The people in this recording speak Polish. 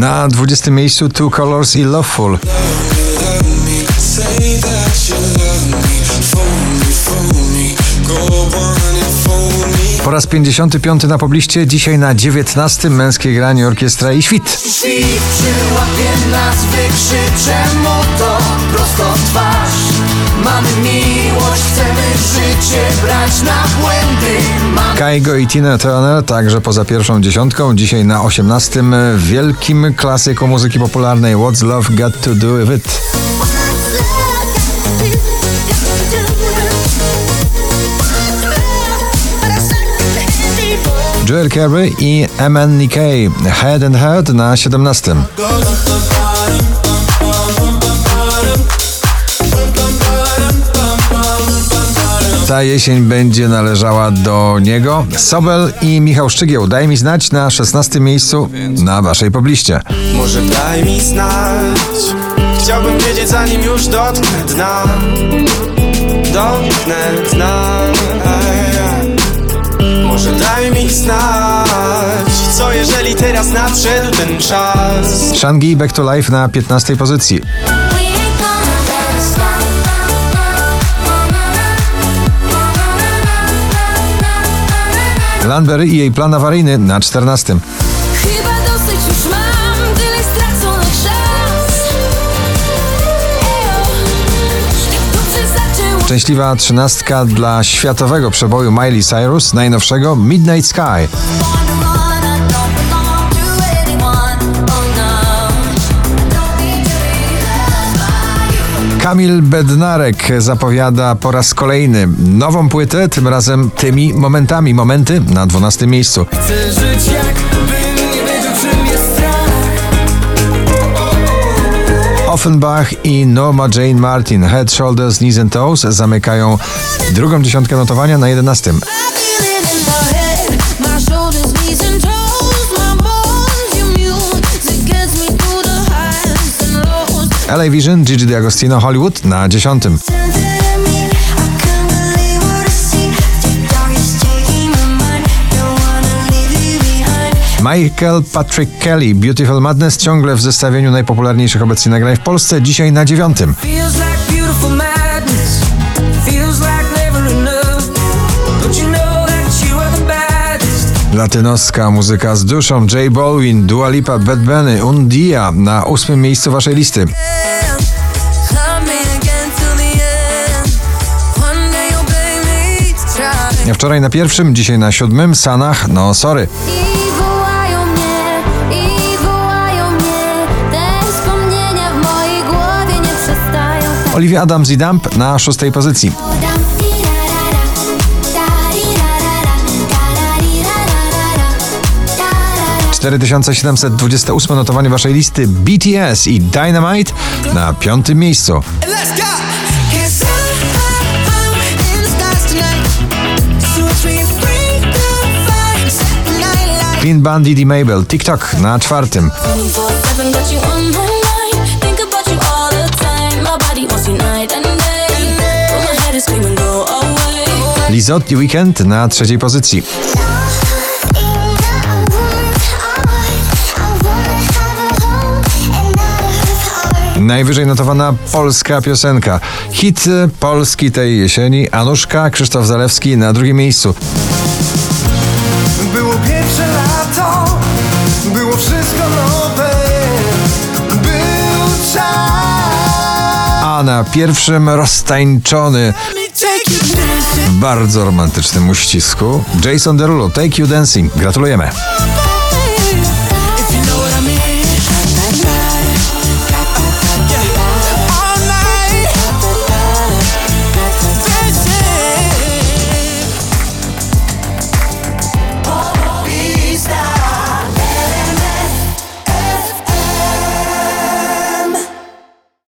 Na 20 miejscu Two Colors i Loveful. Po raz 55 na pobliście, dzisiaj na 19 męskie granie orkiestra i świt. Świt przyłapie nas, wykrzyczę mu to prosto w twarz Mamy miłość, chcemy życie brać na błędy Mamy Kaigo i Tina Turner także poza pierwszą dziesiątką, dzisiaj na 18 w wielkim klasyku muzyki popularnej What's Love Got To Do With It. Joel Carey i MNK Head and Heart na 17. Ta jesień będzie należała do niego. Sobel i Michał Szczygieł. Daj mi znać na 16 miejscu na waszej pobliście. Może daj mi znać Chciałbym wiedzieć zanim już dotknę dna Dotknę dna. Może daj mi znać Co jeżeli teraz nadszedł ten czas Shangi Back to Life na 15 pozycji. Landberry i jej plan awaryjny na 14. Chyba dosyć już mam tyle straconych szans Ejo, dobrze zaczęło Szczęśliwa trzynastka dla światowego przeboju Miley Cyrus, najnowszego Midnight Sky. Kamil Bednarek zapowiada po raz kolejny nową płytę, tym razem tymi momentami. Momenty na 12 miejscu. Chcę żyć jakbym nie wiedział czym jest strach Offenbach i Norma Jane Martin Head, Shoulders, Knees and Toes zamykają drugą dziesiątkę notowania na 11. LA Vision, Gigi D'Agostino, Hollywood na 10. Michael Patrick Kelly, Beautiful Madness ciągle w zestawieniu najpopularniejszych obecnie nagrań w Polsce, dzisiaj na dziewiątym. Latynoska muzyka z duszą, J Balvin, Dua Lipa, Bad Bunny, Undia na ósmym miejscu waszej listy. Wczoraj na pierwszym, dzisiaj na siódmym, Sanach, no sorry. Olivia Adams i Dump na szóstej pozycji. 4728 notowanie waszej listy. BTS i Dynamite na piątym miejscu. Let's go! Cause I'm in the stars tonight. So it's free, free Najwyżej notowana polska piosenka. Hit e, polski tej jesieni. Anuszka, Krzysztof Zalewski na drugim miejscu. Było pierwsze lato, było wszystko nowe, był czas. A na pierwszym roztańczony w bardzo romantycznym uścisku Jason Derulo, Take You Dancing. Gratulujemy.